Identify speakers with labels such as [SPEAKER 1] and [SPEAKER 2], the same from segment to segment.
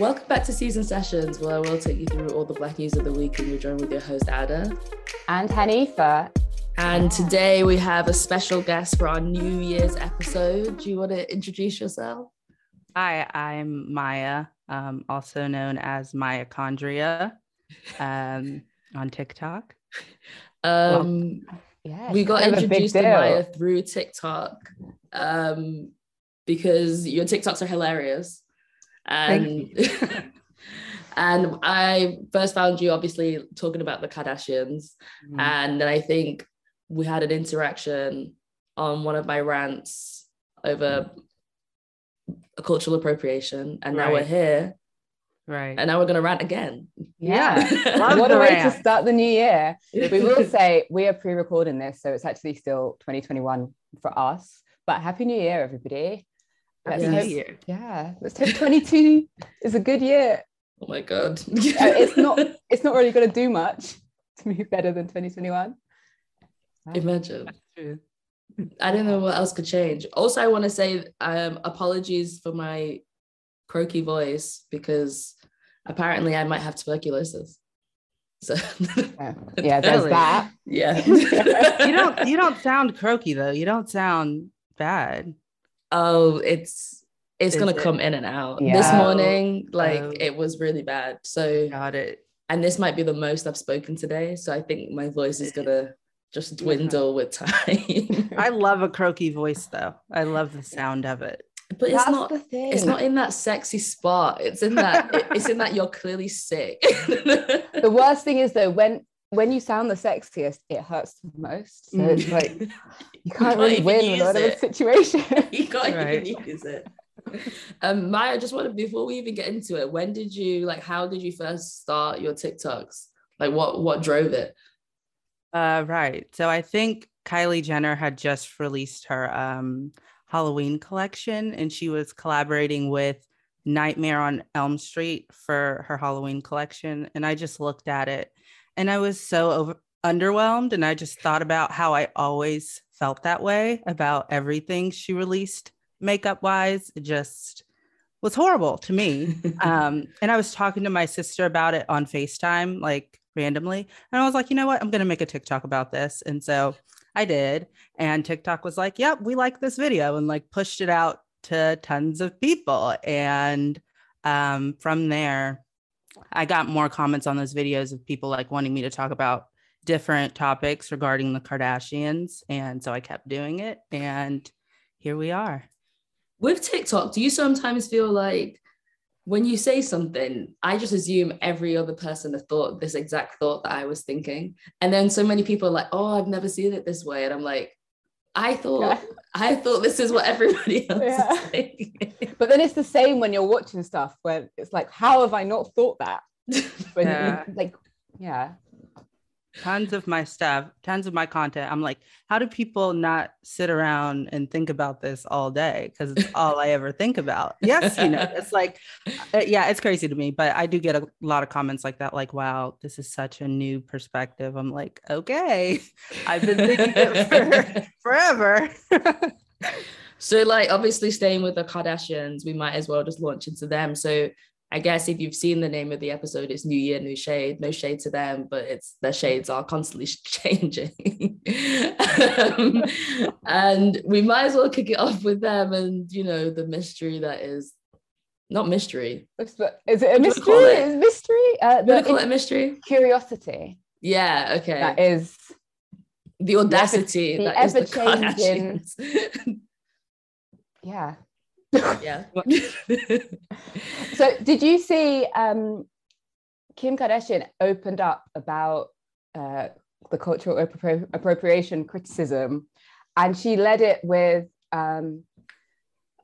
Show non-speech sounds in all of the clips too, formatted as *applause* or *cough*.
[SPEAKER 1] Welcome back to Seasoned Sessions, where we'll take you through all the black news of the week and you're joined with your host, Ada.
[SPEAKER 2] And Hanifah.
[SPEAKER 1] And today we have a special guest for our New Year's episode. Do you want to introduce yourself?
[SPEAKER 3] Hi, I'm Maia, um, also known as Mitochondria um, on TikTok. *laughs*
[SPEAKER 1] Um, well, yeah, we got introduced to Maia through TikTok um, because your TikToks are hilarious. And *laughs* *laughs* and I first found you obviously talking about the Kardashians, mm. and then I think we had an interaction on one of my rants over a cultural appropriation, and right. now we're here.
[SPEAKER 3] Right.
[SPEAKER 1] And now we're going to rant again.
[SPEAKER 2] Yeah. *laughs* what a way to start the new year. We will say we are pre recording this, so it's actually still 2021 for us. But Happy New Year, everybody.
[SPEAKER 3] Happy New Year.
[SPEAKER 2] Yeah. Let's hope 22 is a good year.
[SPEAKER 1] Oh my God.
[SPEAKER 2] it's not it's not really going to do much to be better than 2021.
[SPEAKER 1] Imagine. I don't know what else could change. Also, I want to say um, apologies for my croaky voice because apparently I might have tuberculosis. So *laughs*
[SPEAKER 2] yeah, yeah there's that.
[SPEAKER 1] Yeah. *laughs*
[SPEAKER 3] you don't you don't sound croaky though. You don't sound bad.
[SPEAKER 1] Oh, it's it's Is gonna it? come in and out. Yeah. This morning, like oh. it was really bad. So
[SPEAKER 3] got it.
[SPEAKER 1] And this might be the most I've spoken today. So I think my voice is gonna just *laughs* dwindle with time. *laughs*
[SPEAKER 3] I love a croaky voice though. I love the sound of it.
[SPEAKER 1] But it's That's not it's not in that sexy spot. It's in that it's in that *laughs* you're clearly sick.
[SPEAKER 2] the worst thing is though when when you sound the sexiest, it hurts the most. So it's like you can't, *laughs* you can't really win with *laughs* whatever situation.
[SPEAKER 1] you can't right. even use it. Um, Maia, just wanted before we even get into it, when did you like how did you first start your TikToks? Like what what drove it?
[SPEAKER 3] Uh, right. So I think Kylie Jenner had just released her um, Halloween collection and she was collaborating with Nightmare on Elm Street for her Halloween collection. And I just looked at it and I was so over- underwhelmed. And I just thought about how I always felt that way about everything she released makeup wise. It just was horrible to me. *laughs* um, and I was talking to my sister about it on FaceTime, like randomly. And I was like, you know what? I'm going to make a TikTok about this. And so I did. And TikTok was like, yep, we like this video and like pushed it out to tons of people. And um, from there, I got more comments on those videos of people like wanting me to talk about different topics regarding the Kardashians. And so I kept doing it. And here we are.
[SPEAKER 1] With TikTok, do you sometimes feel like when you say something, I just assume every other person has thought this exact thought that I was thinking. And then so many people are like, oh, I've never seen it this way. And I'm like, I thought yeah. I thought this is what everybody *laughs* else yeah. is thinking.
[SPEAKER 2] But then it's the same when you're watching stuff where it's like, how have I not thought that? *laughs* yeah. like, yeah
[SPEAKER 3] tons of my stuff, tons of my content. I'm like, how do people not sit around and think about this all day? Because it's all I ever think about. Yes, you know, it's like, uh, yeah, it's crazy to me. But I do get a lot of comments like that, like, wow, this is such a new perspective. I'm like, okay, *laughs* I've been thinking it for *laughs* forever. *laughs*
[SPEAKER 1] so, like, obviously, staying with the Kardashians, we might as well just launch into them. So, I guess if you've seen the name of the episode, it's New Year, New Shade. No shade to them, but it's their shades are constantly *laughs* changing. um, and we might as well kick it off with them and you know the mystery that is not mystery.
[SPEAKER 2] Is it a mystery? It? mystery?
[SPEAKER 1] Uh, the, call it a mystery?
[SPEAKER 2] Curiosity.
[SPEAKER 1] Yeah. Okay.
[SPEAKER 2] That is
[SPEAKER 1] the audacity. The, ever, the ever changing. *laughs*
[SPEAKER 2] yeah
[SPEAKER 1] yeah. *laughs* *laughs*
[SPEAKER 2] so did you see um, Kim Kardashian opened up about uh, the cultural appro- appropriation criticism, and she led it with um,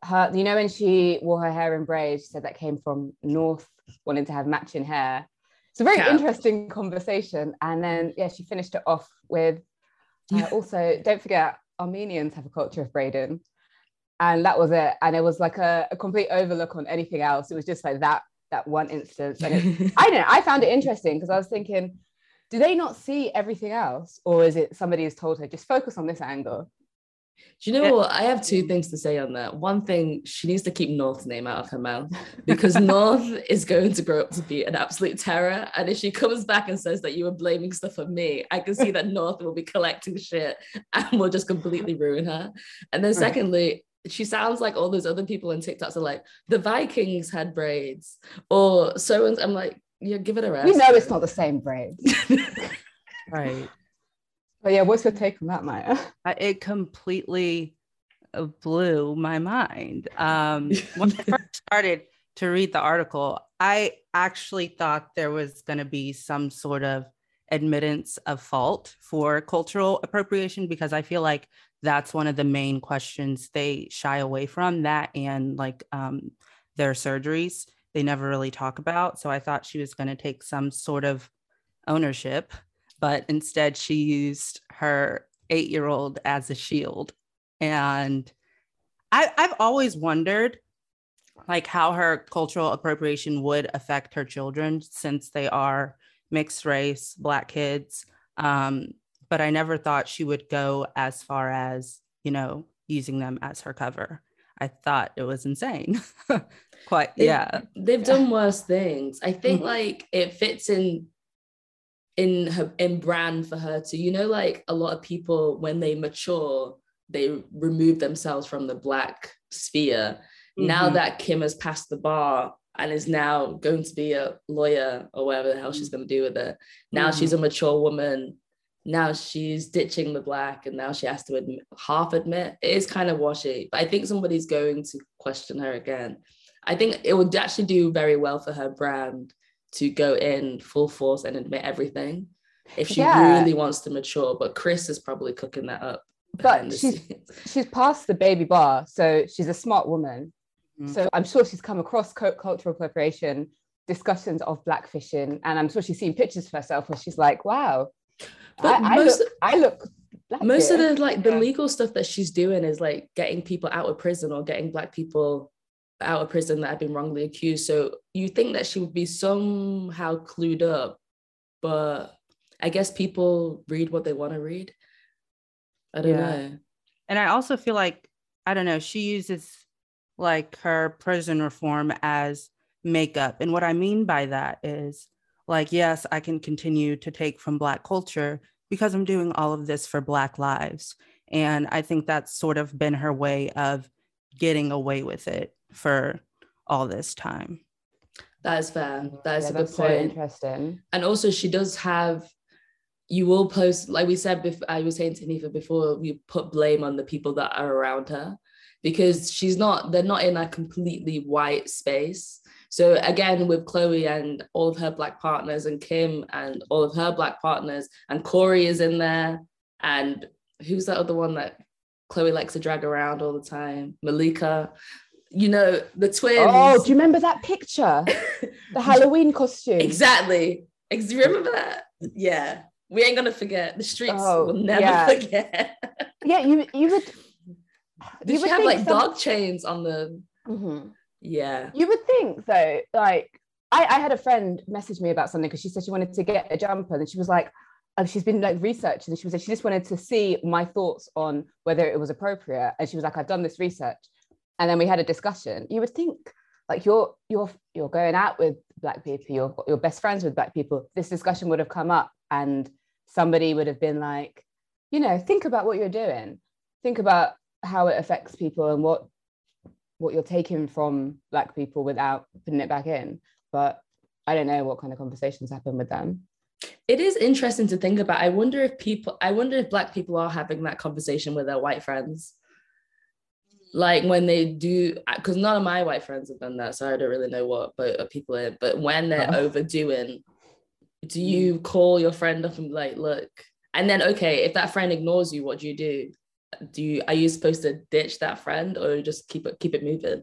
[SPEAKER 2] her. You know, when she wore her hair in braids, she said that came from North wanting to have matching hair. It's a very yeah. interesting conversation, and then yeah, she finished it off with. Uh, *laughs* also, don't forget Armenians have a culture of braiding and that was it and it was like a, a complete overlook on anything else it was just like that that one instance and it, *laughs* i don't know i found it interesting because i was thinking do they not see everything else or is it somebody has told her just focus on this angle
[SPEAKER 1] Do you know what? I have two things to say on that. One thing, she needs to keep North's name out of her mouth because *laughs* North is going to grow up to be an absolute terror. And if she comes back and says that you were blaming stuff on me, I can see that North will be collecting shit and will just completely ruin her. And then, secondly, she sounds like all those other people in TikToks are like, the Vikings had braids, or so. And I'm like, yeah, give it a rest.
[SPEAKER 2] You know, it's not the same braids. *laughs*
[SPEAKER 3] right.
[SPEAKER 2] But yeah, what's your take on that, Maia?
[SPEAKER 3] It completely uh, blew my mind. Um, when I first started to read the article, I actually thought there was going to be some sort of admittance of fault for cultural appropriation because I feel like that's one of the main questions they shy away from that and like um, their surgeries they never really talk about. So I thought she was going to take some sort of ownership but instead she used her eight year old as a shield. And I, I've always wondered like how her cultural appropriation would affect her children since they are mixed race black kids um, but i never thought she would go as far as you know using them as her cover. I thought it was insane. *laughs* Quite they've, yeah.
[SPEAKER 1] they've done worse things. I think mm-hmm. like it fits in in her in brand for her to you know like a lot of people when they mature they remove themselves from the black sphere. Mm-hmm. now that kim has passed the bar and is now going to be a lawyer or whatever the hell she's going to do with it now mm-hmm. she's a mature woman now she's ditching the black and now she has to admit, half admit it is kind of washy but i think somebody's going to question her again i think it would actually do very well for her brand to go in full force and admit everything if she yeah. really wants to mature. But kris is probably cooking that up.
[SPEAKER 2] But she's *laughs* she's past the baby bar, so she's a smart woman. Mm-hmm. So I'm sure she's come across cultural appropriation discussions of blackfishing, and I'm sure she's seen pictures of herself where she's like, "Wow, but I, most, I look." I look
[SPEAKER 1] most of the like the legal stuff that she's doing is like getting people out of prison or getting black people out of prison that have been wrongly accused. So you think that she would be somehow clued up, but I guess people read what they want to read. I don't yeah. know.
[SPEAKER 3] And I also feel like, I don't know, she uses like her prison reform as makeup. And what I mean by that is like, yes, I can continue to take from Black culture because I'm doing all of this for Black lives. And I think that's sort of been her way of getting away with it for all this time.
[SPEAKER 1] That is fair. That is yeah, a good point. So
[SPEAKER 2] interesting.
[SPEAKER 1] And also, she does have. You will post, like we said. Before, I was saying to Nifa before, we put blame on the people that are around her, because she's not. They're not in a completely white space. So again, with Khloé and all of her black partners, and Kim and all of her black partners, and Corey is in there, and who's that other one that Khloé likes to drag around all the time? Malika you know, the twins.
[SPEAKER 2] Oh, do you remember that picture? *laughs* the Halloween costume.
[SPEAKER 1] Exactly. Do you remember that? Yeah. We ain't gonna forget. The streets oh, will never yeah. forget.
[SPEAKER 2] yeah, you you would
[SPEAKER 1] Did you she have like some... dog chains on the mm-hmm. Yeah.
[SPEAKER 2] You would think though, like I, I had a friend message me about something because she said she wanted to get a jumper and she was like, she's been like researching and she was like, she just wanted to see my thoughts on whether it was appropriate. And she was like, I've done this research and then we had a discussion you would think like you're you're you're going out with black people you're you're best friends with black people this discussion would have come up and somebody would have been like you know think about what you're doing think about how it affects people and what what you're taking from black people without putting it back in. But i don't know what kind of conversations happen with them.
[SPEAKER 1] It is interesting to think about. I wonder if people i wonder if black people are having that conversation with their white friends. Like when they do because none of my white friends have done that so i don't really know what but people are but when they're oh. overdoing do you mm. call your friend up and be like look and then okay if that friend ignores you what do you do do you are you supposed to ditch that friend or just keep it keep it moving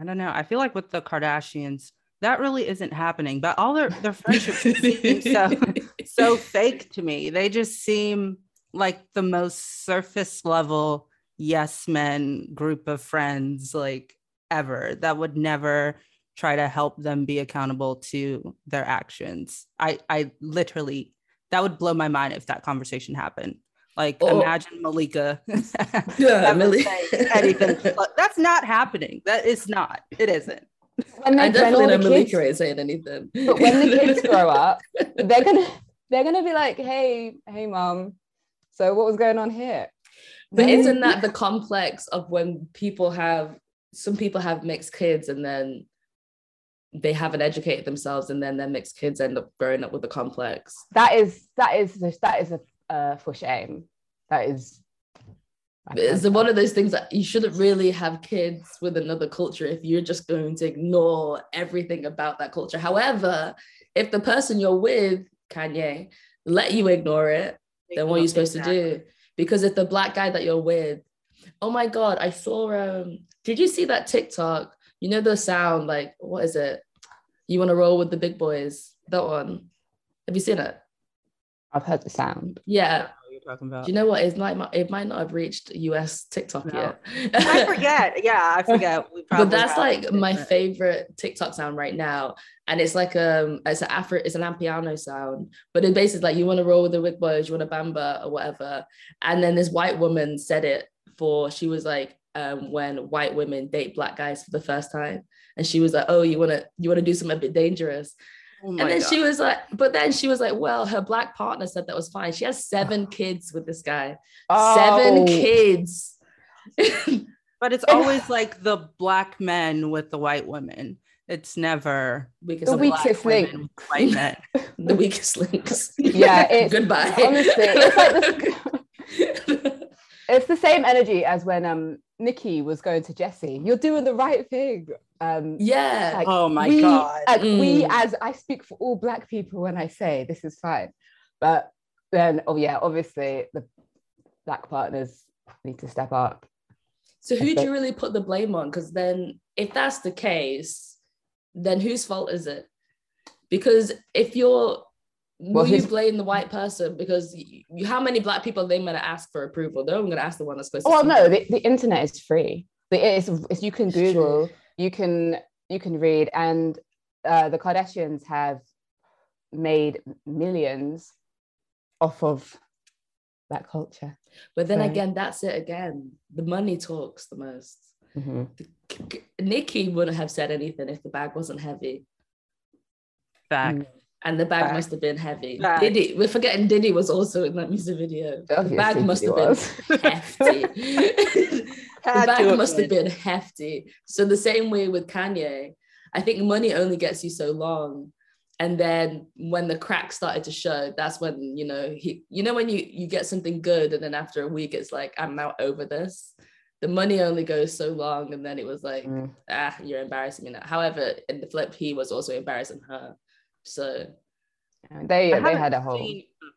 [SPEAKER 3] i don't know i feel like with the kardashians that really isn't happening but all their their friendships seem so *laughs* so fake to me they just seem like the most surface level yes men group of friends like ever that would never try to help them be accountable to their actions. I I literally that would blow my mind if that conversation happened. Like oh. imagine Malika. *laughs* yeah, Malika. anything. That's not happening. That is not. It isn't.
[SPEAKER 1] When I definitely know Malika ain't saying anything.
[SPEAKER 2] But when the kids *laughs* grow up, they're gonna they're gonna be like, hey, hey, mom. So what was going on here?
[SPEAKER 1] But isn't that the complex of when people have some people have mixed kids and then they haven't educated themselves and then their mixed kids end up growing up with a complex
[SPEAKER 2] that is that is that is a uh, for shame. That is
[SPEAKER 1] it's one of those things that you shouldn't really have kids with another culture if you're just going to ignore everything about that culture? However if the person you're with kanye let you ignore it then what are you supposed exactly. to do? because if the black guy that you're with oh my god i saw um did you see that tiktok? You know the sound like what is it? You want to roll with the big boys? That one. Have you seen it
[SPEAKER 2] i've heard the sound
[SPEAKER 1] yeah about? Do you know what? It's like it might not have reached US TikTok no.
[SPEAKER 3] yet. I forget. Yeah, I forget. *laughs*
[SPEAKER 1] but that's like my favorite TikTok sound right now, and it's like um, it's an Afro, it's an Amapiano sound, but it basically like you want to roll with the big boys, you want to bamba or whatever, and then this white woman said it for she was like um, when white women date black guys for the first time, and she was like, oh, you want to you want to do something a bit dangerous. Oh and then God. she was like, but then she was like, well, her black partner said that was fine. She has seven *sighs* kids with this guy. Oh. Seven kids. *laughs*
[SPEAKER 3] but it's *laughs* always like the black men with the white women. It's never
[SPEAKER 2] because the weakest link.
[SPEAKER 3] White men. *laughs*
[SPEAKER 1] the weakest links.
[SPEAKER 2] Yeah.
[SPEAKER 1] Goodbye.
[SPEAKER 2] Honestly, it's like this, it's the same energy as when um Nicki was going to Jesy. You're doing the right thing. Um,
[SPEAKER 1] yeah.
[SPEAKER 3] Like oh my we, god.
[SPEAKER 2] Like mm. We, as I speak for all Black people when I say this is fine, but then oh yeah, obviously the Black partners need to step up.
[SPEAKER 1] So who do you really put the blame on? Because then, if that's the case, then whose fault is it? Because if you're well, will you blame the white person because you, how many black people are they going to ask for approval? They're only going to ask the one that's supposed.
[SPEAKER 2] Well, no, the, the internet is free. It's, it's you can Google you can you can read and uh, the kardashians have made millions off of that culture
[SPEAKER 1] but then so. again that's it again the money talks the most mm-hmm. nicki wouldn't have said anything if the bag wasn't heavy
[SPEAKER 3] back mm.
[SPEAKER 1] And the bag Fact. must have been heavy. Fact. Diddy, we're forgetting Diddy was also in that music video. Obviously, the bag must have been hefty. *laughs* the bag must have been hefty. So the same way with Kanye, I think money only gets you so long. And then when the crack started to show, that's when you know he, you know, when you you get something good, and then after a week, it's like I'm now over this. The money only goes so long, and then it was like, mm. ah, you're embarrassing me now. However, in the flip, he was also embarrassing her. So
[SPEAKER 2] they they had a whole. Seen, um,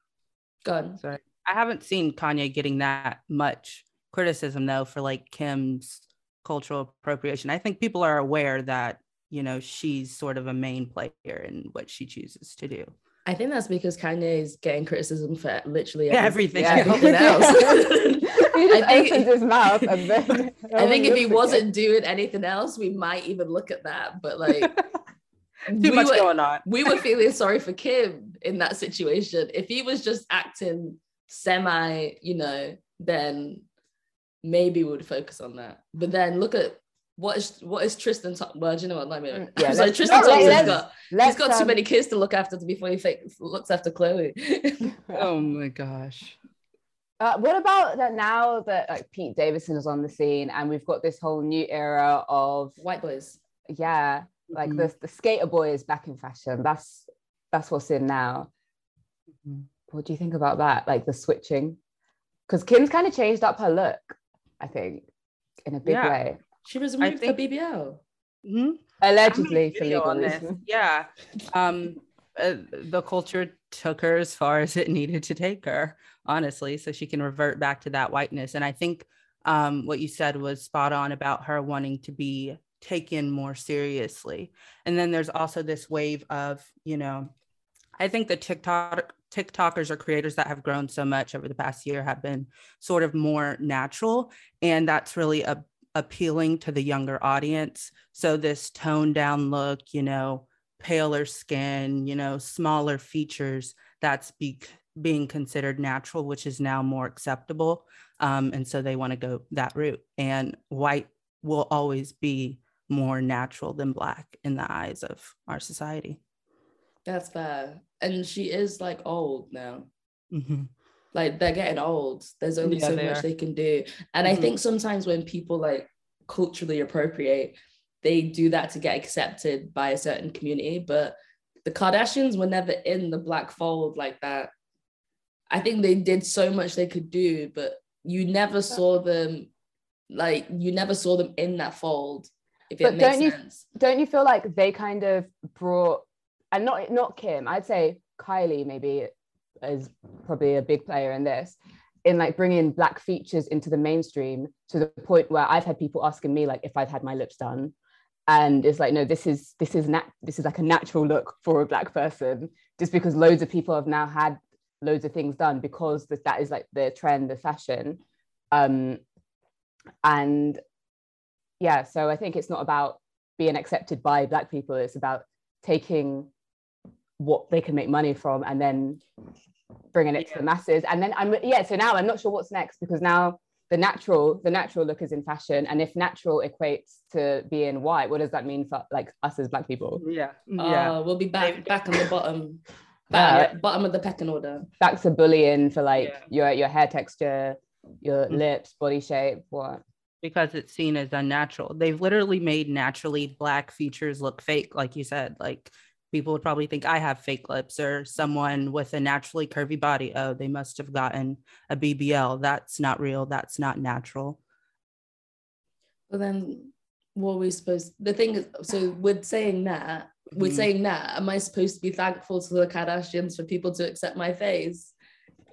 [SPEAKER 1] Go on.
[SPEAKER 3] Sorry, I haven't seen Kanye getting that much criticism though for like Kim's cultural appropriation. I think people are aware that, you know, she's sort of a main player in what she chooses to do.
[SPEAKER 1] I think that's because Kanye is getting criticism for literally *laughs*
[SPEAKER 3] everything,
[SPEAKER 1] yeah, everything else. *laughs*
[SPEAKER 2] he just I think, his mouth and then *laughs*
[SPEAKER 1] I think if he wasn't doing anything else, we might even look at that. But like
[SPEAKER 3] too much
[SPEAKER 1] were,
[SPEAKER 3] going on.
[SPEAKER 1] We were *laughs* feeling sorry for Kim in that situation. If he was just acting semi, you know, then maybe we would focus on that. But then look at what is what is Tristan? Ta- well, do you know what? Let me. Mm, *laughs* yeah, like Tristan Thompson's got he's got um, too many kids to look after before he fake, looks after Khloé. *laughs*
[SPEAKER 3] oh my gosh.
[SPEAKER 2] Uh, what about that now that like Pete Davidson is on the scene and we've got this whole new era of
[SPEAKER 1] white boys?
[SPEAKER 2] Yeah, like mm-hmm. the the skater boy is back in fashion. That's that's what's in now. Mm-hmm. What do you think about that? Like the switching, because Kim's kind of changed up her look. I think, in a big yeah. way.
[SPEAKER 1] She was removed think, for BBL.
[SPEAKER 2] Mm-hmm. Allegedly for legal reasons.
[SPEAKER 3] Yeah. Um, uh, the culture took her as far as it needed to take her, honestly, so she can revert back to that whiteness. And I think um, what you said was spot on about her wanting to be taken more seriously. And then there's also this wave of, you know, I think the TikTok TikTokers or creators that have grown so much over the past year have been sort of more natural. And that's really a, appealing to the younger audience. So, this toned down look, you know, paler skin, you know, smaller features, that's be- being considered natural, which is now more acceptable. Um, and so they want to go that route. And white will always be more natural than black in the eyes of our society.
[SPEAKER 1] That's fair. And she is like old now.
[SPEAKER 3] Mm-hmm.
[SPEAKER 1] Like they're getting old. There's only yeah, so they much are. they can do. And mm-hmm. I think sometimes when people like culturally appropriate, they do that to get accepted by a certain community. But the Kardashians were never in the black fold like that. I think they did so much they could do, but you never saw them like you never saw them in that fold. If but
[SPEAKER 2] don't
[SPEAKER 1] sense.
[SPEAKER 2] you don't you feel like they kind of brought and not not Kim, I'd say Kylie maybe is probably a big player in this in like bringing black features into the mainstream to the point where I've had people asking me like if I've had my lips done and it's like no this is this is nat- this is like a natural look for a black person just because loads of people have now had loads of things done because that, that is like the trend the fashion um and yeah so I think it's not about being accepted by black people it's about taking what they can make money from and then bringing it yeah. to the masses and then i'm yeah so now i'm not sure what's next because now the natural the natural look is in fashion and if natural equates to being white what does that mean for like us as black people
[SPEAKER 3] yeah yeah
[SPEAKER 1] uh, we'll be back back on the bottom *laughs* back, yeah. bottom of the pecking order
[SPEAKER 2] back to bullying for like yeah. your your hair texture your mm-hmm. lips body shape what
[SPEAKER 3] because it's seen as unnatural they've literally made naturally black features look fake like you said like people would probably think I have fake lips or someone with a naturally curvy body. Oh, they must have gotten a BBL. That's not real. That's not natural.
[SPEAKER 1] Well, then what are we supposed the thing is so with saying that, mm-hmm. with saying that, am I supposed to be thankful to the Kardashians for people to accept my face?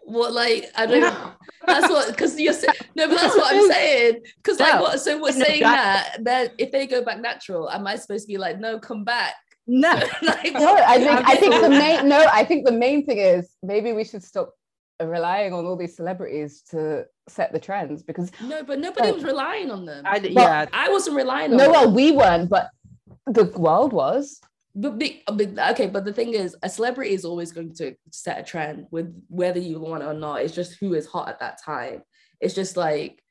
[SPEAKER 1] What like I don't know. *laughs* That's what because you're no, but that's what I'm *laughs* saying. Because like what so we're saying that that if they go back natural, am I supposed to be like, no, come back?
[SPEAKER 2] No, *laughs* like, no. I think I think the main no. I think the main thing is maybe we should stop relying on all these celebrities to set the trends because
[SPEAKER 1] no, but nobody was relying on them.
[SPEAKER 3] I, yeah,
[SPEAKER 1] I wasn't relying on.
[SPEAKER 2] No,
[SPEAKER 1] them.
[SPEAKER 2] well, we weren't, but the world was.
[SPEAKER 1] But, but okay, but the thing is, a celebrity is always going to set a trend with whether you want it or not. It's just who is hot at that time. It's just like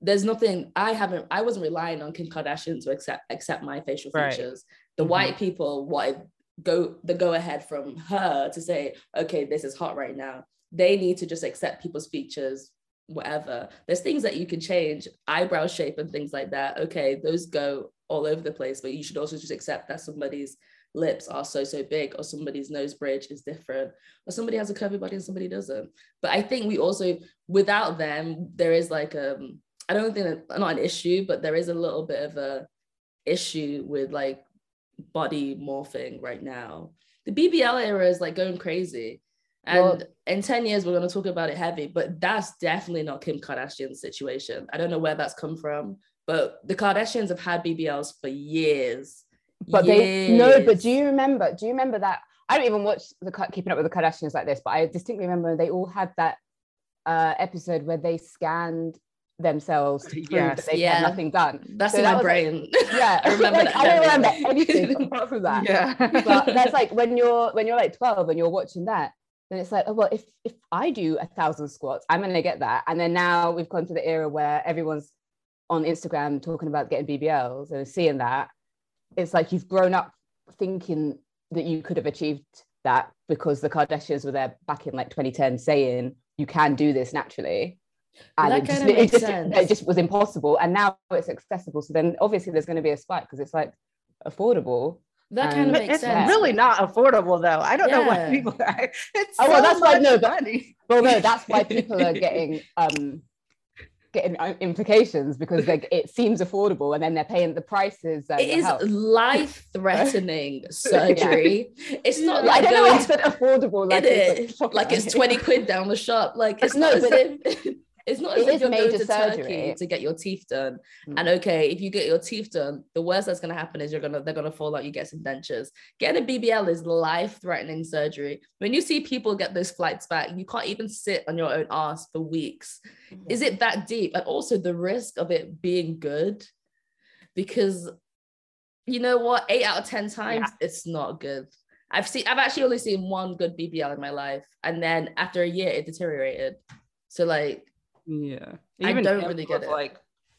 [SPEAKER 1] there's nothing I haven't I wasn't relying on Kim Kardashian to accept accept my facial features. Right. The mm-hmm. white people wanted go the go ahead from her to say, okay, this is hot right now. They need to just accept people's features, whatever. There's things that you can change, eyebrow shape and things like that. Okay, those go all over the place, but you should also just accept that somebody's lips are so so big or somebody's nose bridge is different or somebody has a curvy body and somebody doesn't but i think we also without them there is like um i don't think that not an issue but there is a little bit of a issue with like body morphing right now. The BBL era is like going crazy. And well, in 10 years, we're going to talk about it heavy, but that's definitely not Kim Kardashian's situation. I don't know where that's come from, but the Kardashians have had BBLs for years.
[SPEAKER 2] But years. they, no, but do you remember? Do you remember that? I don't even watch the Keeping Up with the Kardashians like this, but I distinctly remember they all had that uh, episode where they scanned themselves to prove yes, that they yeah. had nothing done.
[SPEAKER 1] That's so in that my brain.
[SPEAKER 2] Like, *laughs* yeah, I remember. like, I don't remember anything *laughs* apart from that. Yeah, but that's like when you're when you're like 12 and you're watching that, then it's like, oh well, if if I do a thousand squats, I'm gonna get that. And then now we've gone to the era where everyone's on Instagram talking about getting BBLs and seeing that. It's like you've grown up thinking that you could have achieved that because the Kardashians were there back in like 2010 saying you can do this naturally and it just, it, just, it just was impossible and now it's accessible so then obviously there's going to be a spike because it's like affordable
[SPEAKER 1] that kind of makes
[SPEAKER 3] it's
[SPEAKER 1] sense.
[SPEAKER 3] really not affordable though. I don't yeah. know why people are. *laughs* It's
[SPEAKER 2] oh well, that's why no, money. well no, that's why *laughs* people are getting um getting uh, implications because like it *laughs* seems affordable and then they're paying the prices.
[SPEAKER 1] Uh, it is life threatening *laughs* surgery. yeah. It's not like
[SPEAKER 2] I don't going know to affordable.
[SPEAKER 1] Like it is like, like it's twenty quid down the shop. Like it's no, not but if, *laughs* it's not as it if you're going to surgery. Turkey to get your teeth done. Mm. And okay, if you get your teeth done, the worst that's gonna happen is you're gonna they're gonna fall out, you get some dentures. Getting a BBL is life-threatening surgery. When you see people get those flights back, you can't even sit on your own ass for weeks. Mm-hmm. Is it that deep? And also the risk of it being good, because you know what, eight out of ten times yeah. it's not good. I've seen I've actually only seen one good BBL in my life, and then after a year it deteriorated. So like,
[SPEAKER 3] yeah,
[SPEAKER 1] even I don't Kim's really get it.
[SPEAKER 3] Like,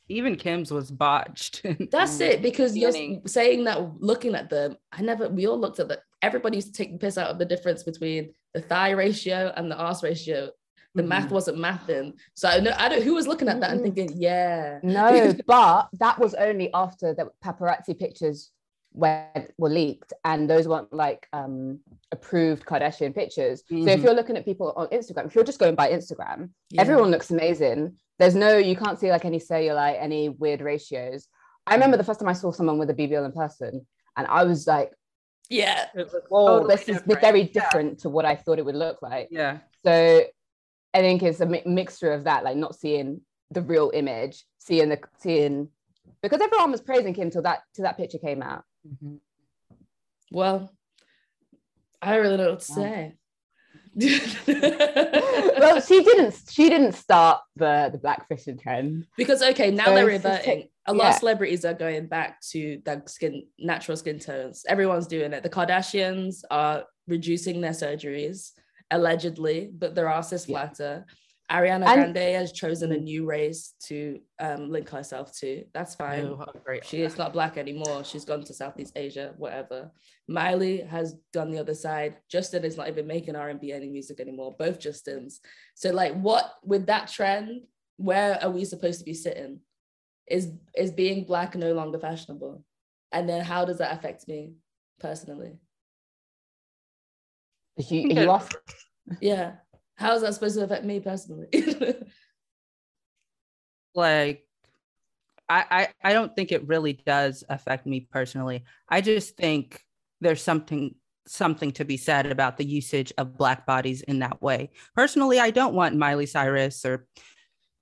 [SPEAKER 3] even Kim's was botched. *laughs*
[SPEAKER 1] That's it because you're saying that looking at them. I never. We all looked at that. Everybody's taking piss out of the difference between the thigh ratio and the ass ratio. The mm-hmm. math wasn't mathing. So I know I don't who was looking at that and thinking, yeah.
[SPEAKER 2] No, *laughs* but that was only after the paparazzi pictures went were leaked and those weren't like um approved Kardashian pictures. Mm-hmm. So if mm-hmm. you're looking at people on Instagram, if you're just going by Instagram, yeah. everyone looks amazing. There's no, you can't see like any cellulite, any weird ratios. I remember the first time I saw someone with a BBL in person, and I was like,
[SPEAKER 1] yeah,
[SPEAKER 2] whoa, totally this is very different yeah. to what I thought it would look like.
[SPEAKER 3] Yeah.
[SPEAKER 2] So I think it's a mi- mixture of that, like not seeing the real image, seeing the seeing because everyone was praising Kim till that till that picture came out.
[SPEAKER 1] Mm-hmm. Well, I really don't know what to say. *laughs* *laughs*
[SPEAKER 2] well, she didn't. She didn't start the the blackfishing trend
[SPEAKER 1] because okay, now so they're reverting. A lot yeah. of celebrities are going back to their skin, natural skin tones. Everyone's doing it. The Kardashians are reducing their surgeries allegedly, but there are cisplatter. Yeah. Ariana and, Grande has chosen a new race to um, link herself to. That's fine. Oh, she is not black anymore. She's gone to Southeast Asia, whatever. Miley has done the other side. Justin is not even making R&B any music anymore. Both Justins. So like, what with that trend? Where are we supposed to be sitting? Is is being black no longer fashionable? And then how does that affect me personally?
[SPEAKER 2] You, you lost.
[SPEAKER 1] Yeah. How is that supposed to affect me personally? *laughs*
[SPEAKER 3] like I, I I don't think it really does affect me personally. I just think there's something something to be said about the usage of black bodies in that way. Personally, I don't want Miley Cyrus or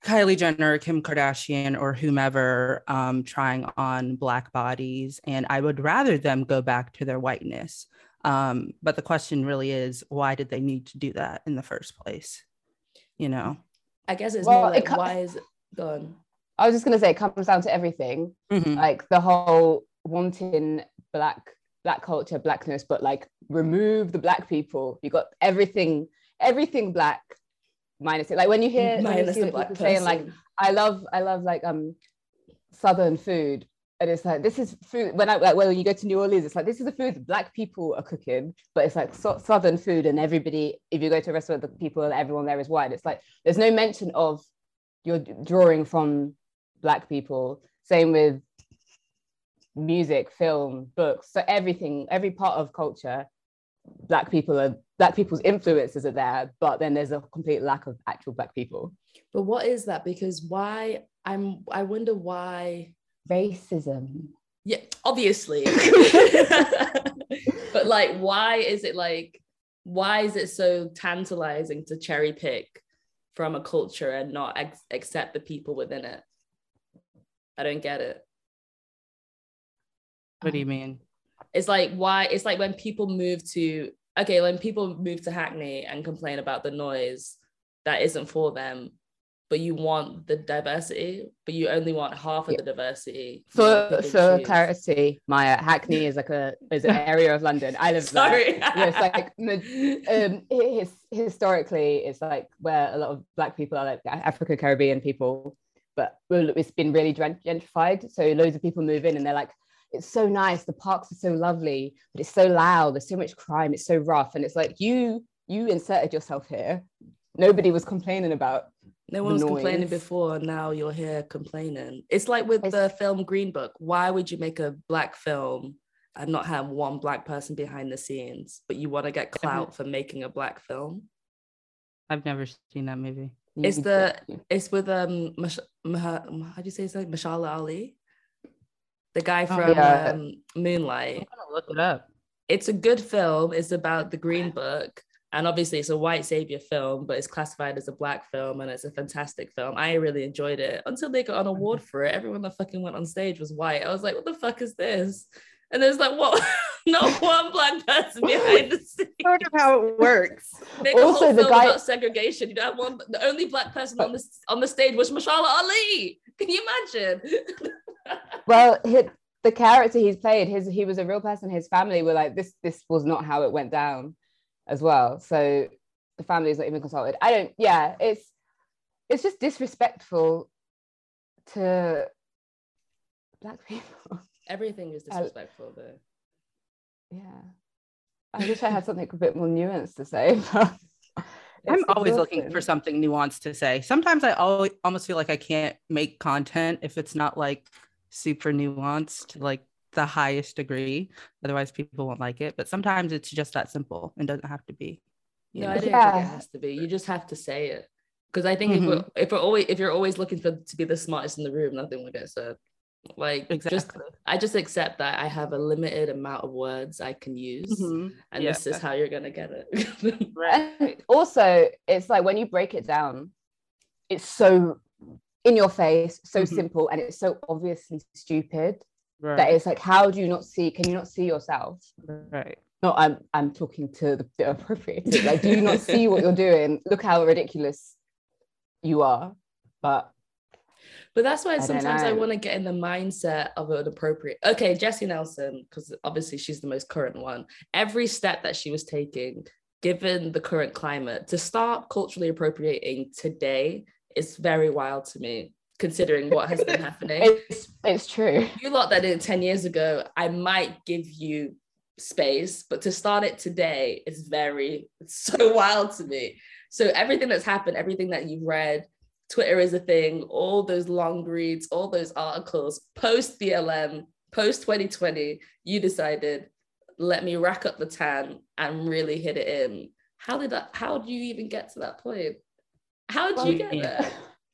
[SPEAKER 3] Kylie Jenner, Kim Kardashian, or whomever um, trying on black bodies, and I would rather them go back to their whiteness. Um, but the question really is, why did they need to do that in the first place? You know,
[SPEAKER 1] I guess it's well, more like, it why is it gone?
[SPEAKER 2] I was just gonna say it comes down to everything, mm-hmm. like the whole wanting black black culture, blackness, but like remove the black people. You got everything, everything black minus it. Like when you hear, minus when you see people saying like, I love, I love like um southern food and it's like this is food when I like when you go to New Orleans, it's like this is the food black people are cooking, but it's like so, southern food, and everybody, if you go to a restaurant, the people, everyone there is white. It's like there's no mention of you're drawing from black people. Same with music, film, books, so everything, every part of culture, black people are black people's influences are there, but then there's a complete lack of actual black people.
[SPEAKER 1] But what is that? Because why? I'm I wonder why
[SPEAKER 2] racism.
[SPEAKER 1] Yeah, obviously. *laughs* but like, why is it like, why is it so tantalizing to cherry pick from a culture and not ex- accept the people within it? I don't get it.
[SPEAKER 3] What do you mean?
[SPEAKER 1] It's like why it's like when people move to okay, when people move to Hackney and complain about the noise that isn't for them, but you want the diversity, but you only want half of the diversity.
[SPEAKER 2] For for clarity, Maia, Hackney is like a is an area of London. I live Sorry. there. it's like *laughs* um, his, historically, it's like where a lot of black people are like African Caribbean people, but it's been really gentrified. So loads of people move in, and they're like, it's so nice. The parks are so lovely, but it's so loud. There's so much crime. It's so rough, and it's like you you inserted yourself here. Nobody was complaining about
[SPEAKER 1] no one was complaining before. Now you're here complaining. It's like with it's... the film Green Book. Why would you make a black film and not have one black person behind the scenes, but you want to get clout for making a black film?
[SPEAKER 3] I've never seen that movie.
[SPEAKER 1] It's the it's with um Mash, how do you say his name? Mahershala Ali, the guy oh, from oh, yeah. um, Moonlight. I'm
[SPEAKER 3] gonna look it up.
[SPEAKER 1] It's a good film. It's about the Green Book, and obviously it's a white savior film but it's classified as a black film and it's a fantastic film. I really enjoyed it until they got an award mm-hmm. for it. Everyone that fucking went on stage was white. I was like what the fuck is this? And there's like what? *laughs* Not one black person behind the scenes.
[SPEAKER 3] Sort of how it works. *laughs*
[SPEAKER 1] Make also the guy about segregation. You know one the only black person on the on the stage was Mahershala Ali. Can you imagine? *laughs*
[SPEAKER 2] Well the character he's played, his he was a real person. His family were like, this this was not how it went down, as well. So the family is not even consulted. I don't. Yeah, it's it's just disrespectful to black people.
[SPEAKER 1] Everything is *laughs* disrespectful, uh, though.
[SPEAKER 2] Yeah, I wish I had something a bit more nuanced to say. *laughs* *laughs*
[SPEAKER 3] I'm always looking for something nuanced to say. Sometimes I always, almost feel like I can't make content if it's not like super nuanced, like the highest degree. Otherwise, people won't like it. But sometimes it's just that simple and doesn't have to be.
[SPEAKER 1] no, know? I don't yeah. think it has to be. You just have to say it. Because I think mm-hmm. if, we're, if we're always if you're always looking for to be the smartest in the room, nothing will get said. Like exactly. just I just accept that I have a limited amount of words I can use, mm-hmm. and yeah. this is how you're gonna get it. *laughs*
[SPEAKER 2] right. *laughs* Also, it's like when you break it down, it's so in your face, so mm-hmm. simple, and it's so obviously stupid right. that it's like, how do you not see? Can you not see yourself?
[SPEAKER 3] Right.
[SPEAKER 2] No, I'm I'm talking to the, the appropriated. Like, do you not see what you're doing? *laughs* Look how ridiculous you are. But
[SPEAKER 1] but that's why I sometimes I want to get in the mindset of an appropriate. Okay, Jesy Nelson, because obviously she's the most current one. Every step that she was taking, given the current climate, to start culturally appropriating today is very wild to me, considering what has been happening.
[SPEAKER 2] It's, it's true.
[SPEAKER 1] You lot that did it 10 years ago, I might give you space, but to start it today is very, it's so *laughs* wild to me. So everything that's happened, everything that you've read, Twitter is a thing, all those long reads, all those articles, post BLM, post 2020, you decided, let me rack up the tan and really hit it in. How did that, how do you even get to that point? How did you get there?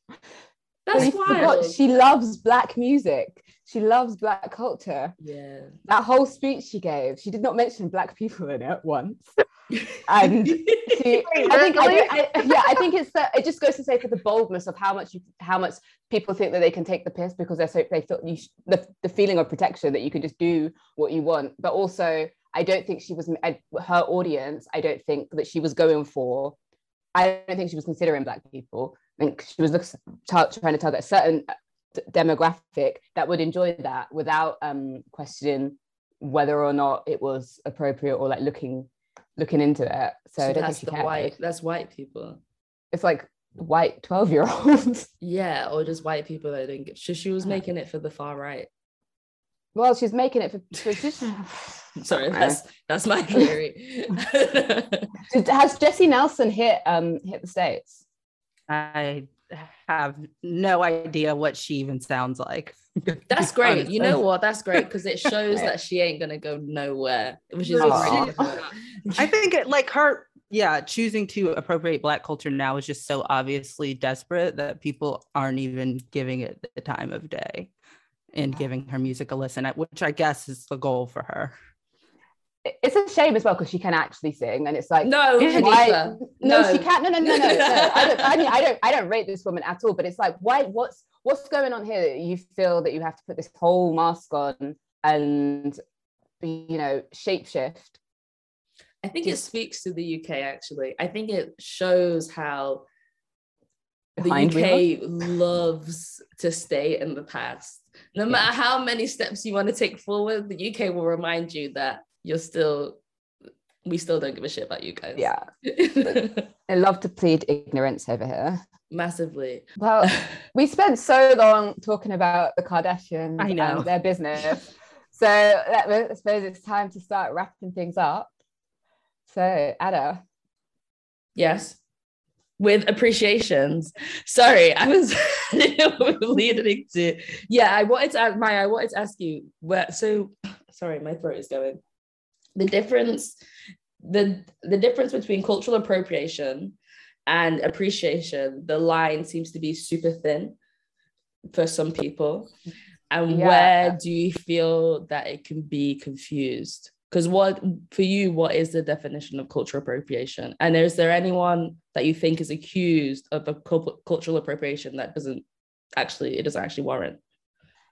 [SPEAKER 1] *laughs* That's wild.
[SPEAKER 2] She loves black music. She loves black culture.
[SPEAKER 1] Yeah.
[SPEAKER 2] That whole speech she gave, she did not mention black people in it once. *laughs* and she, I think, I, I, yeah, I think it's that it just goes to say for the boldness of how much you, how much people think that they can take the piss because they're so they thought you the, the feeling of protection that you can just do what you want. But also, I don't think she was I, her audience. I don't think that she was going for. I don't think she was considering black people. I think she was trying to target a certain demographic that would enjoy that without um, questioning whether or not it was appropriate or like looking looking into it. So, so
[SPEAKER 1] that's the white that's white people.
[SPEAKER 2] It's like white 12 year olds. *laughs*
[SPEAKER 1] Yeah, or just white people that didn't get she, she was making it for the far right.
[SPEAKER 2] Well, she's making it for, for just *laughs*
[SPEAKER 1] sorry, that's that's my theory. *laughs*
[SPEAKER 2] Has Jesy Nelson hit um hit the States?
[SPEAKER 3] I have no idea what she even sounds like.
[SPEAKER 1] That's *laughs* great. Honestly. You know what? That's great because it shows *laughs* that she ain't gonna go nowhere. Which is I
[SPEAKER 3] think it, like her, yeah, choosing to appropriate Black culture now is just so obviously desperate that people aren't even giving it the time of day and giving her music a listen, which I guess is the goal for her
[SPEAKER 2] it's a shame as well because she can actually sing, and it's like
[SPEAKER 1] no,
[SPEAKER 2] why, no, no, she can't. No, no, no, no. no. *laughs* I, don't, I, mean, I don't, I don't rate this woman at all. But it's like, why? What's what's going on here? That you feel that you have to put this whole mask on and you know shapeshift.
[SPEAKER 1] I think it speaks to the UK. Actually, I think it shows how the UK loves to stay in the past. No matter yeah. how many steps you want to take forward, the UK will remind you that you're still we still don't give a shit about you guys.
[SPEAKER 2] Yeah. *laughs* I love to plead ignorance over here.
[SPEAKER 1] Massively.
[SPEAKER 2] Well, *laughs* we spent so long talking about the Kardashians I know. and their business. so I suppose it's time to start wrapping things up. So, Ada.
[SPEAKER 1] Yes. With appreciations. Sorry, I was *laughs* leading to. Yeah, I wanted to ask Maia, I wanted to ask you where so sorry, my throat is going the difference the the difference between cultural appropriation and appreciation the line seems to be super thin for some people. And yeah. where do you feel that it can be confused? Because what for you what is the definition of cultural appropriation? And is there anyone that you think is accused of a cultural appropriation that doesn't actually it doesn't actually warrant?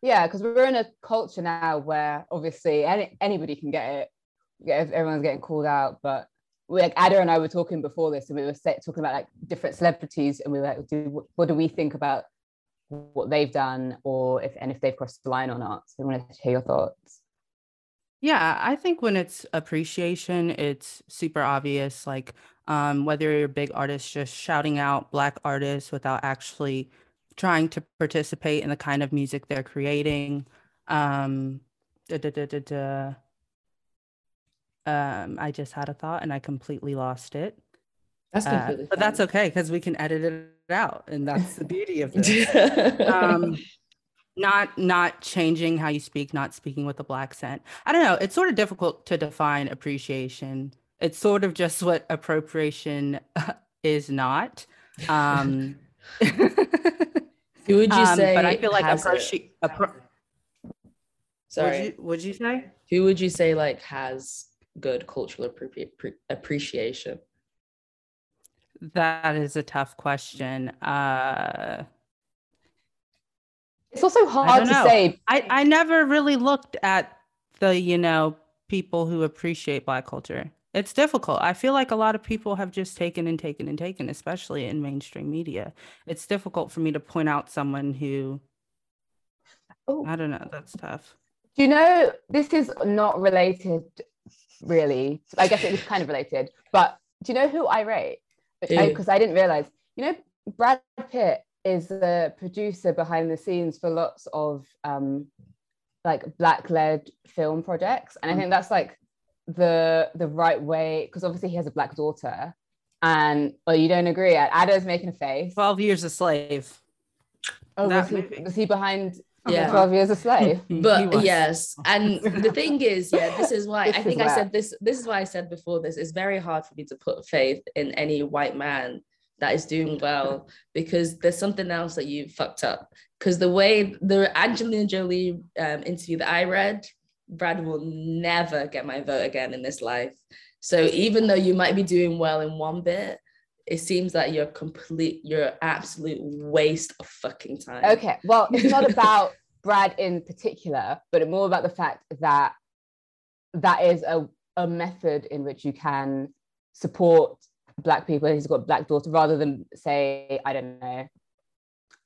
[SPEAKER 2] Yeah because we're in a culture now where obviously any, anybody can get it everyone's getting called out, but we, like Ada and I were talking before this, and we were talking about like different celebrities, and we were like, do, what do we think about what they've done or if and if they've crossed the line or not. So I wanted to hear your thoughts.
[SPEAKER 3] Yeah, I think when it's appreciation, it's super obvious. Like um, whether you're a big artist just shouting out black artists without actually trying to participate in the kind of music they're creating. Um, da, da, da, um, I just had a thought and I completely lost it. That's uh, completely uh, but that's okay because we can edit it out, and that's the beauty of this. *laughs* um, not not changing how you speak, not speaking with a black accent. I don't know. It's sort of difficult to define appreciation. It's sort of just what appropriation *laughs* is not. Um, *laughs*
[SPEAKER 1] Who would you um, say?
[SPEAKER 3] But I feel like appropriation. Appro- Sorry, would you, would you say?
[SPEAKER 1] Who would you say like has good cultural appropri- appreciation?
[SPEAKER 3] That is a tough question. Uh,
[SPEAKER 2] it's also hard to say.
[SPEAKER 3] I, I never really looked at the, you know, people who appreciate Black culture. It's difficult. I feel like a lot of people have just taken and taken and taken, especially in mainstream media. It's difficult for me to point out someone who, oh. I don't know, that's tough.
[SPEAKER 2] Do you know, this is not related really. I guess it is kind of related, but do you know who I rate? because I, I, didn't realize. You know, Brad Pitt is the producer behind the scenes for lots of um, like black-led film projects, and I mm. think that's like the the right way because obviously he has a black daughter, and well, you don't agree. Ada's making a face.
[SPEAKER 3] Twelve Years a Slave.
[SPEAKER 2] Oh, was he, was he behind yeah. 12 years a slave *laughs*
[SPEAKER 1] but yes and the thing is yeah this is why *laughs* this i think i said this this is why i said before this it's very hard for me to put faith in any white man that is doing well because there's something else that you fucked up. Because the way the angelina jolie um, interview that i read brad will never get my vote again in this life. So even though you might be doing well in one bit it seems that you're complete you're absolute waste of fucking time.
[SPEAKER 2] Okay well it's not *laughs* about brad in particular but more about the fact that that is a, a method in which you can support black people. He's got black daughter rather than say i don't know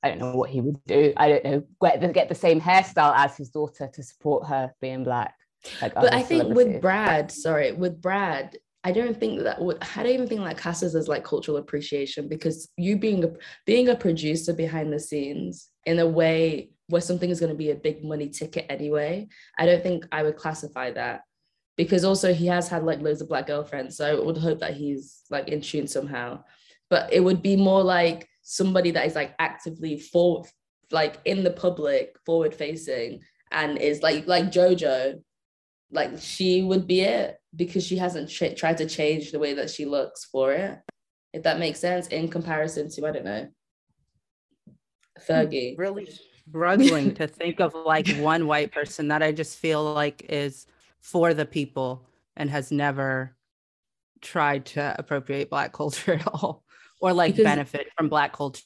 [SPEAKER 2] i don't know what he would do. I don't know get, get the same hairstyle as his daughter to support her being black.
[SPEAKER 1] Like but i think with brad sorry with brad I don't think that would I don't even think that classes as like cultural appreciation because you being a being a producer behind the scenes in a way where something is going to be a big money ticket anyway, I don't think I would classify that. Because also he has had like loads of black girlfriends. So I would hope that he's like in tune somehow. But it would be more like somebody that is like actively for like in the public, forward facing, and is like like Jojo, like she would be it because she hasn't ch- tried to change the way that she looks for it if that makes sense in comparison to i don't know fergie.
[SPEAKER 3] Really struggling to think of like *laughs* one white person that i just feel like is for the people and has never tried to appropriate black culture at all or like because, benefit from black culture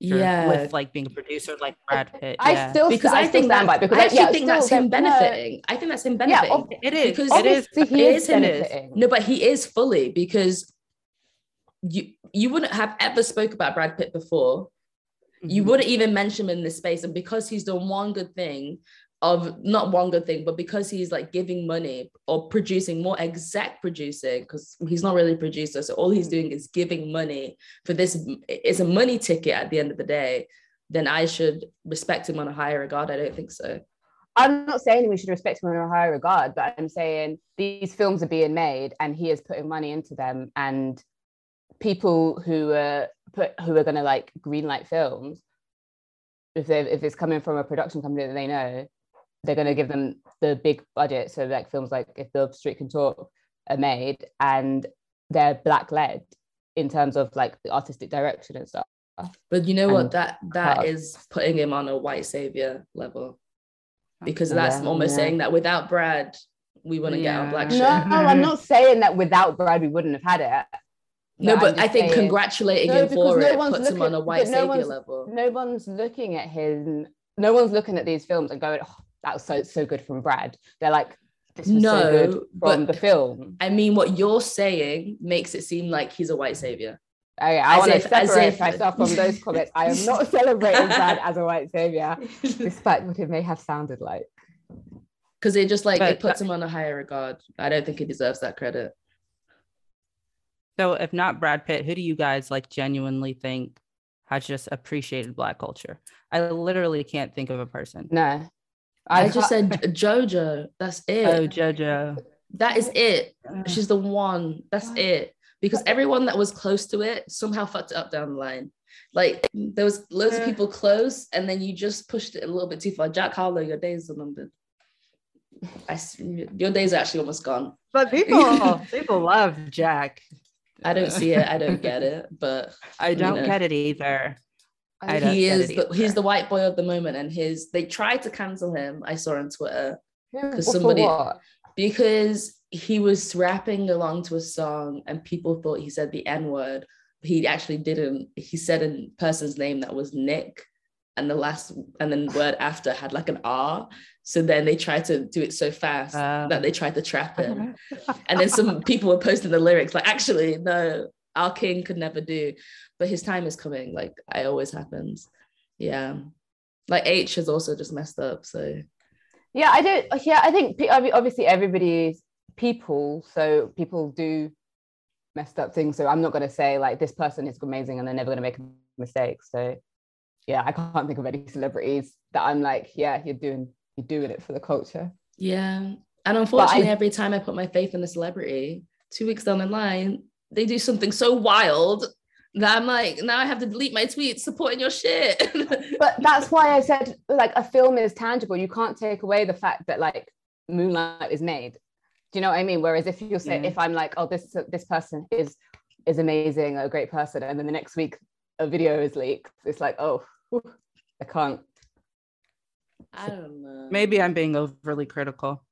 [SPEAKER 3] yeah with like being a producer like Brad Pitt.
[SPEAKER 2] I
[SPEAKER 3] yeah.
[SPEAKER 2] still
[SPEAKER 1] because I, I think that because I actually yeah, think that's him benefiting. I think that's him benefiting.
[SPEAKER 3] Yeah, it is because it is. It is
[SPEAKER 1] him. Benefiting. No, but he is fully because you you wouldn't have ever spoke about Brad Pitt before. Mm-hmm. You wouldn't even mention him in this space, and because he's done one good thing, of not one good thing, but because he's like giving money or producing more exec producing, because he's not really a producer. So all he's mm-hmm. doing is giving money for this. It's a money ticket at the end of the day. Then I should respect him on a higher regard. I don't think so.
[SPEAKER 2] I'm not saying we should respect him on a higher regard, but I'm saying these films are being made and he is putting money into them. And people who are put who are gonna like greenlight films, if they if it's coming from a production company that they know, they're going to give them the big budget so like films like if the street can talk are made and they're black led in terms of like the artistic direction and stuff
[SPEAKER 1] but you know and what that that is putting him on a white savior level because that's yeah, almost yeah. saying that without brad we wouldn't yeah. get our black
[SPEAKER 2] no, no i'm not saying that without brad we wouldn't have had it
[SPEAKER 1] no, but I think saying, congratulating no, him for no it puts looking, him on a white no savior level.
[SPEAKER 2] No one's looking at him. No one's looking at these films and going, oh, that was so so good from Brad. They're like, this was no, so good from the film.
[SPEAKER 1] I mean, what you're saying makes it seem like he's a white savior.
[SPEAKER 2] Okay, I want to separate if, myself from those *laughs* comments. I am not celebrating Brad as a white savior, *laughs* despite what it may have sounded like.
[SPEAKER 1] Because it just like but, it puts him on a higher regard. I don't think he deserves that credit.
[SPEAKER 3] So, if not Brad Pitt, who do you guys like genuinely think has just appreciated Black culture? I literally can't think of a person.
[SPEAKER 2] No,
[SPEAKER 1] I, I just said JoJo. That's it.
[SPEAKER 3] Oh, JoJo.
[SPEAKER 1] That is it. She's the one. That's it because everyone that was close to it somehow fucked it up down the line. Like there was loads of people close, and then you just pushed it a little bit too far. Jack Harlow, your days are numbered. I, your days are actually almost gone.
[SPEAKER 3] But people, *laughs* people love Jack.
[SPEAKER 1] I don't see it. I don't get it. But
[SPEAKER 3] I don't you know. get it either.
[SPEAKER 1] He is the, he's the white boy of the moment, and his they tried to cancel him. I saw on Twitter because somebody because he was rapping along to a song and people thought he said the N word. He actually didn't. He said a person's name that was Nick, and the last and then word after had like an R. So then they tried to do it so fast um, that they tried to trap him. and then some *laughs* people were posting the lyrics like, actually, no, our king could never do. But his time is coming. Like it always happens. Yeah. Like H has also just messed up. So
[SPEAKER 2] yeah, I don't. Yeah, I think obviously everybody's people, so people do messed up things. So I'm not going to say like this person is amazing and they're never going to make a mistake. So yeah, I can't think of any celebrities that I'm like, yeah, you're doing you're doing it for the culture.
[SPEAKER 1] Yeah, and unfortunately, I, every time I put my faith in a celebrity, two weeks down the line, they do something so wild that I'm like, now I have to delete my tweets supporting your shit. *laughs*
[SPEAKER 2] but that's why I said like a film is tangible. You can't take away the fact that like Moonlight is made. Do you know what I mean? Whereas if you say, yeah. if I'm like, oh, this this person is is amazing, a great person, and then the next week a video is leaked, it's like, oh, I can't.
[SPEAKER 1] I don't know.
[SPEAKER 3] Maybe I'm being overly critical.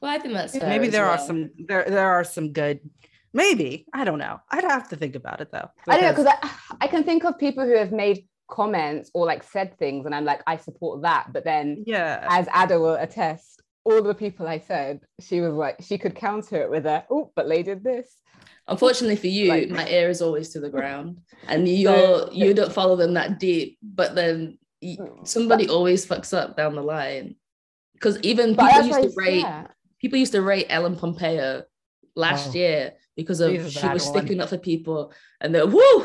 [SPEAKER 1] Well, I think that's
[SPEAKER 3] maybe there
[SPEAKER 1] well.
[SPEAKER 3] are some there there are some good Maybe. I don't know. I'd have to think about it though.
[SPEAKER 2] Because... I don't know because I, *sighs* I can think of people who have made comments or like said things and I'm like, I support that. But then
[SPEAKER 3] yeah,
[SPEAKER 2] as Ada will attest, all the people I said, she was like, she could counter it with a, oh, but they did this.
[SPEAKER 1] Unfortunately for you, like, my ear is always to the ground, and *laughs* you're you don't follow them that deep. But then mm, somebody but, always fucks up down the line, because even people used to rate yeah. people used to rate Ellen Pompeo last oh. year because of she was one. sticking up for people, and then whoo,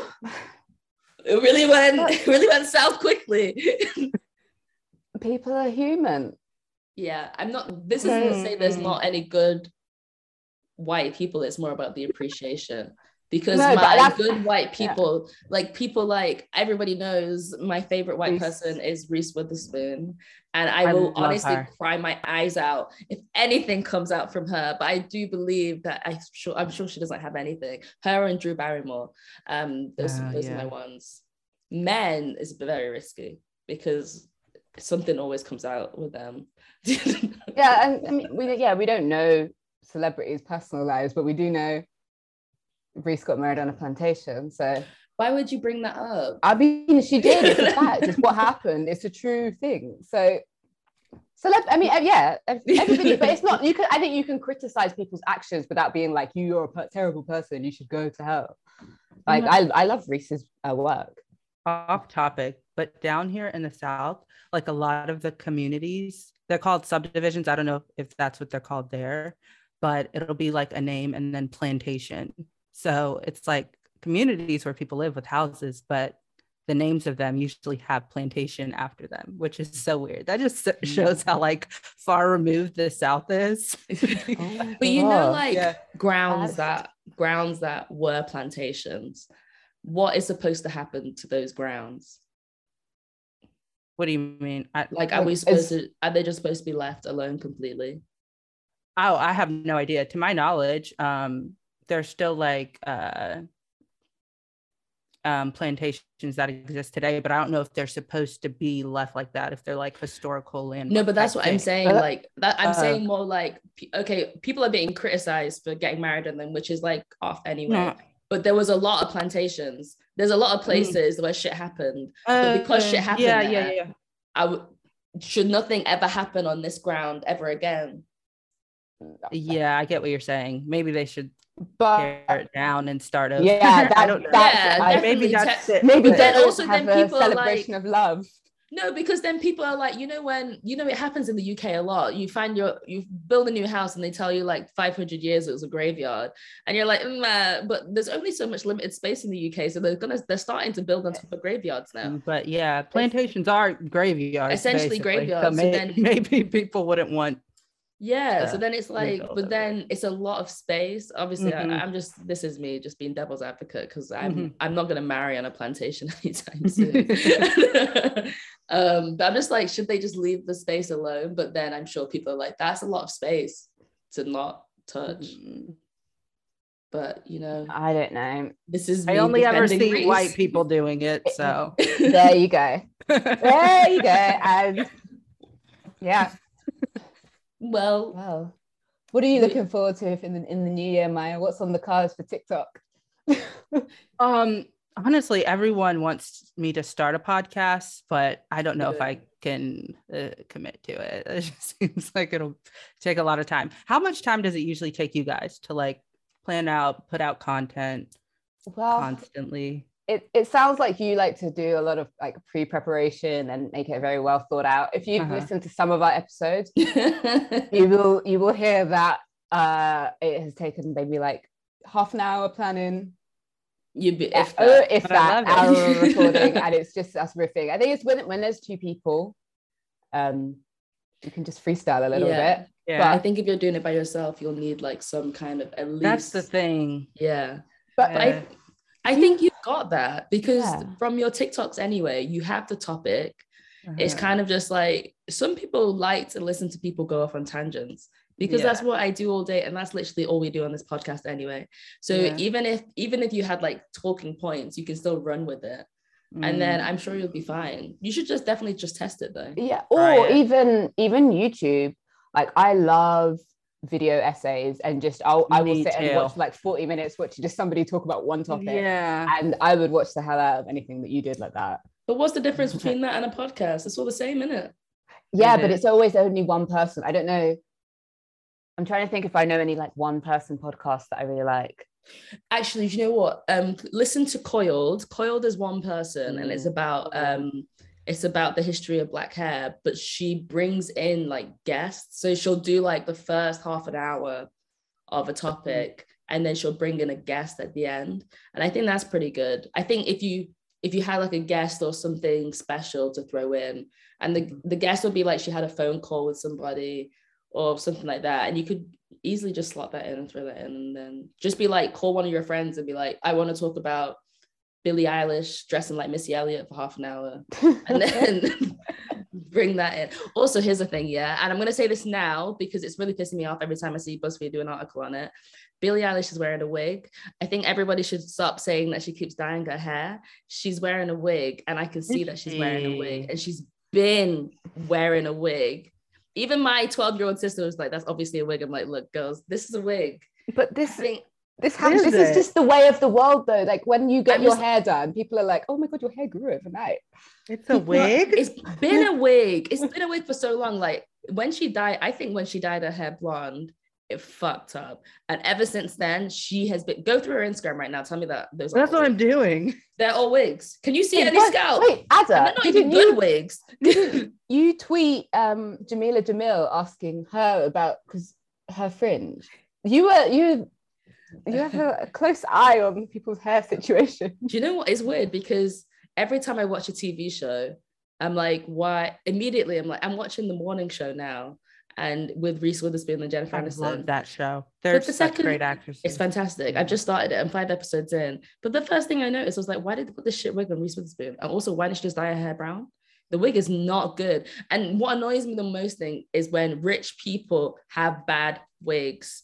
[SPEAKER 1] it really went *laughs* it really went south quickly. *laughs*
[SPEAKER 2] people are human.
[SPEAKER 1] Yeah, I'm not. This isn't to say there's not any good white people. It's more about the appreciation because no, my good white people, yeah. like people like everybody knows, my favorite white Reese. person is Reese Witherspoon, and I, I will honestly her. cry my eyes out if anything comes out from her. But I do believe that I sure I'm sure she doesn't have anything. Her and Drew Barrymore, um, those uh, those yeah. are my ones. Men is very risky because something always comes out with them. *laughs*
[SPEAKER 2] yeah, and I mean, we yeah we don't know celebrities' personal lives, but we do know Reese got married on a plantation. So
[SPEAKER 1] why would you bring that up?
[SPEAKER 2] I mean, she did. It's a *laughs* fact. It's what happened. It's a true thing. So, celeb. I mean, yeah, *laughs* everybody. but it's not. You can. I think you can criticize people's actions without being like, "You're a terrible person. You should go to hell." Like, mm-hmm. I, I love Reese's uh, work.
[SPEAKER 3] Off topic, but down here in the South, like a lot of the communities, they're called subdivisions. I don't know if that's what they're called there, but it'll be like a name and then plantation so it's like communities where people live with houses, but the names of them usually have plantation after them, which is so weird. That just *laughs* shows how like far removed the South is. *laughs*
[SPEAKER 1] oh, but you know, like yeah. grounds that grounds that were plantations. What is supposed to happen to those grounds?
[SPEAKER 3] What do you mean?
[SPEAKER 1] I, like, are we supposed to? Are they just supposed to be left alone completely?
[SPEAKER 3] Oh, I have no idea. To my knowledge, um, there's still like uh, um, plantations that exist today, but I don't know if they're supposed to be left like that. If they're like historical land.
[SPEAKER 1] No, but that's what thing. I'm saying. Like that, I'm uh, saying more like okay, people are being criticized for getting married and then, which is like off anyway. No. But there was a lot of plantations. There's a lot of mm. places mm. where shit happened, uh, but because shit happened, yeah, there, yeah, yeah. I should nothing ever happen on this ground ever again.
[SPEAKER 3] Yeah, I get what you're saying. Maybe they should but tear it down and start over.
[SPEAKER 2] Yeah, *laughs* that, I don't know.
[SPEAKER 1] yeah, maybe that's it.
[SPEAKER 2] Maybe then also then people celebration like, of love.
[SPEAKER 1] No, because then people are like, you know, when you know it happens in the UK a lot. You find your you build a new house and they tell you like 500 years it was a graveyard, and you're like, mm, uh, but there's only so much limited space in the UK, so they're gonna they're starting to build on top of graveyards now.
[SPEAKER 3] Mm, but yeah, plantations are graveyards,
[SPEAKER 1] essentially basically. graveyards. So,
[SPEAKER 3] may, so then, *laughs* maybe people wouldn't want
[SPEAKER 1] yeah so then it's like but then it's a lot of space. Obviously mm-hmm. I, am just this is me just being devil's advocate because i'm mm-hmm. i'm not going to marry on a plantation *laughs* anytime soon. *laughs* *laughs* Um but i'm just like should they just leave the space alone? But then i'm sure people are like that's a lot of space to not touch. Mm-hmm. but you know
[SPEAKER 2] i don't know.
[SPEAKER 1] this is
[SPEAKER 3] i only ever see Reese. white people doing it so.
[SPEAKER 2] There you go. There you go and yeah
[SPEAKER 1] well,
[SPEAKER 2] well, what are you looking forward to in the in the new year, Maia? What's on the cards for TikTok? *laughs*
[SPEAKER 3] um, honestly, everyone wants me to start a podcast, but I don't know if I can uh, commit to it. *laughs* It just seems like it'll take a lot of time. How much time does it usually take you guys to like plan out, put out content well, constantly?
[SPEAKER 2] It, it sounds like you like to do a lot of like pre-preparation and make it very well thought out. If you've uh-huh. listened to some of our episodes, *laughs* you will you will hear that uh it has taken maybe like half an hour planning.
[SPEAKER 1] You'd be
[SPEAKER 2] if that, if that hour it. *laughs* recording and it's just us riffing. I think it's when when there's two people, um, you can just freestyle a little
[SPEAKER 1] yeah.
[SPEAKER 2] bit.
[SPEAKER 1] Yeah. But I think if you're doing it by yourself, you'll need like some kind of at least.
[SPEAKER 3] That's the thing.
[SPEAKER 1] Yeah. But, but I I think you got that because yeah. from your TikToks anyway, you have the topic. Uh-huh. It's kind of just like some people like to listen to people go off on tangents because yeah. that's what I do all day and that's literally all we do on this podcast anyway. So yeah. even if even if you had like talking points, you can still run with it. Mm. And then mm. I'm sure you'll be fine. You should just definitely just test it though.
[SPEAKER 2] Yeah, or even even YouTube. Like I love video essays and just I'll, I will sit too. and watch like 40 minutes watching just somebody talk about one topic.
[SPEAKER 3] Yeah.
[SPEAKER 2] And I would watch the hell out of anything that you did like that.
[SPEAKER 1] But what's the difference *laughs* between that and a podcast? It's all the same, isn't it?
[SPEAKER 2] Yeah, but it's always only one person. I don't know. I'm trying to think if I know any like one person podcast that I really like.
[SPEAKER 1] Actually, do you know what? Um, listen to Coiled. Coiled is one person, mm. and it's mm. about um it's about the history of black hair but she brings in like guests. So she'll do like the first half an hour of a topic and then she'll bring in a guest at the end. And i think that's pretty good. I think if you if you had like a guest or something special to throw in and the, the guest would be like she had a phone call with somebody or something like that and you could easily just slot that in and throw that in and then just be like call one of your friends and be like i want to talk about Billie Eilish dressing like Missy Elliott for half an hour and *laughs* then *laughs* bring that in. Also, here's the thing, yeah, and I'm gonna say this now because it's really pissing me off every time I see BuzzFeed do an article on it. Billie Eilish is wearing a wig. I think everybody should stop saying that she keeps dyeing her hair. She's wearing a wig, and I can see that she's wearing a wig, and she's been wearing a wig. Even my 12 year old sister was like, "That's obviously a wig." I'm like, "Look, girls, this is a wig."
[SPEAKER 2] But this thing, this happens. Is this it? is just the way of the world, though. Like when you get I'm your just... hair done, people are like, "Oh my god, your hair grew overnight."
[SPEAKER 3] It's a wig.
[SPEAKER 1] it's been a wig. It's been a wig for so long. Like when she died, I think when she dyed her hair blonde, it fucked up. And ever since then, she has been. Go through her Instagram right now. Tell me that
[SPEAKER 3] those. That's what wigs. I'm doing.
[SPEAKER 1] They're all wigs. Can you see wait, any what? scalp?
[SPEAKER 2] Wait, Ada,
[SPEAKER 1] they're not even good wigs. *laughs*
[SPEAKER 2] you tweet um, Jamila Jamil asking her about because her fringe. You were you you have a close eye on people's hair situation.
[SPEAKER 1] Do you know what is weird? Because every time I watch a TV show, I'm like, why? Immediately, I'm like, I'm watching the morning show now, and with Reese Witherspoon and Jennifer I Aniston.
[SPEAKER 3] Love that show. They're the such second, great actors.
[SPEAKER 1] It's fantastic. I've just started it. I'm five episodes in. But the first thing I noticed was like, why did they put this shit wig on Reese Witherspoon? And also, why didn't she just dye her hair brown? The wig is not good. And what annoys me the most thing is when rich people have bad wigs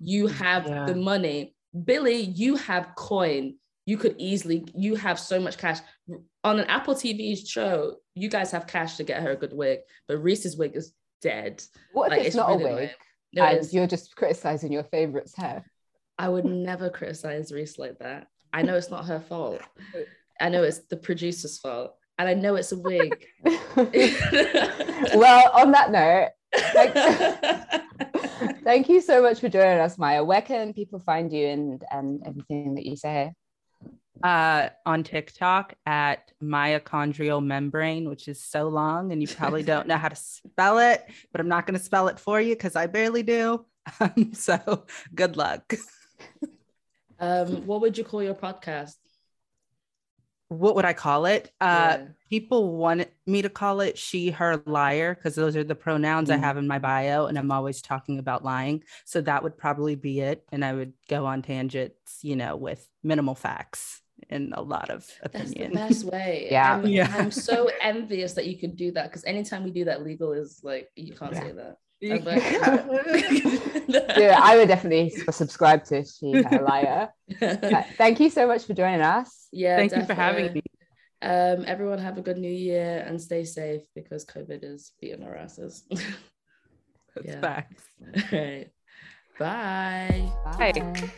[SPEAKER 1] you have yeah. the money. Billy, you have coin. You could easily, you have so much cash. On an Apple TV show, you guys have cash to get her a good wig, but Reese's wig is dead.
[SPEAKER 2] What if like, it's, it's, not really a wig? No, and you're just criticizing your favorite's hair.
[SPEAKER 1] I would never criticize Reese like that. I know it's not her fault. I know it's the producer's fault. And I know it's a wig. *laughs* *laughs*
[SPEAKER 2] well, on that note, thanks, *laughs* Thank you so much for joining us, Maia. Where can people find you and and everything that you say?
[SPEAKER 3] Uh, on TikTok at mitochondrial membrane, which is so long, and you probably don't know how to spell it, but I'm not going to spell it for you because I barely do. Um, *laughs* so good luck.
[SPEAKER 1] Um, what would you call your podcast?
[SPEAKER 3] What would I call it? Uh, yeah. People want me to call it she, her, liar, because those are the pronouns mm. I have in my bio, and I'm always talking about lying. So that would probably be it. And I would go on tangents, you know, with minimal facts and a lot of opinion.
[SPEAKER 1] That's the best way. *laughs*
[SPEAKER 2] yeah.
[SPEAKER 1] I'm, yeah. I'm so envious that you can do that because anytime we do that, legal is like, you can't yeah. say that. *laughs* yeah,
[SPEAKER 2] I would definitely subscribe to She a Liar. *laughs* thank you so much for joining us.
[SPEAKER 1] Yeah,
[SPEAKER 3] thank definitely. you for having me.
[SPEAKER 1] Um, everyone have a good new year and stay safe because COVID is beating our asses. *laughs*
[SPEAKER 3] That's yeah. facts.
[SPEAKER 1] All right. Bye.
[SPEAKER 2] Bye. Bye.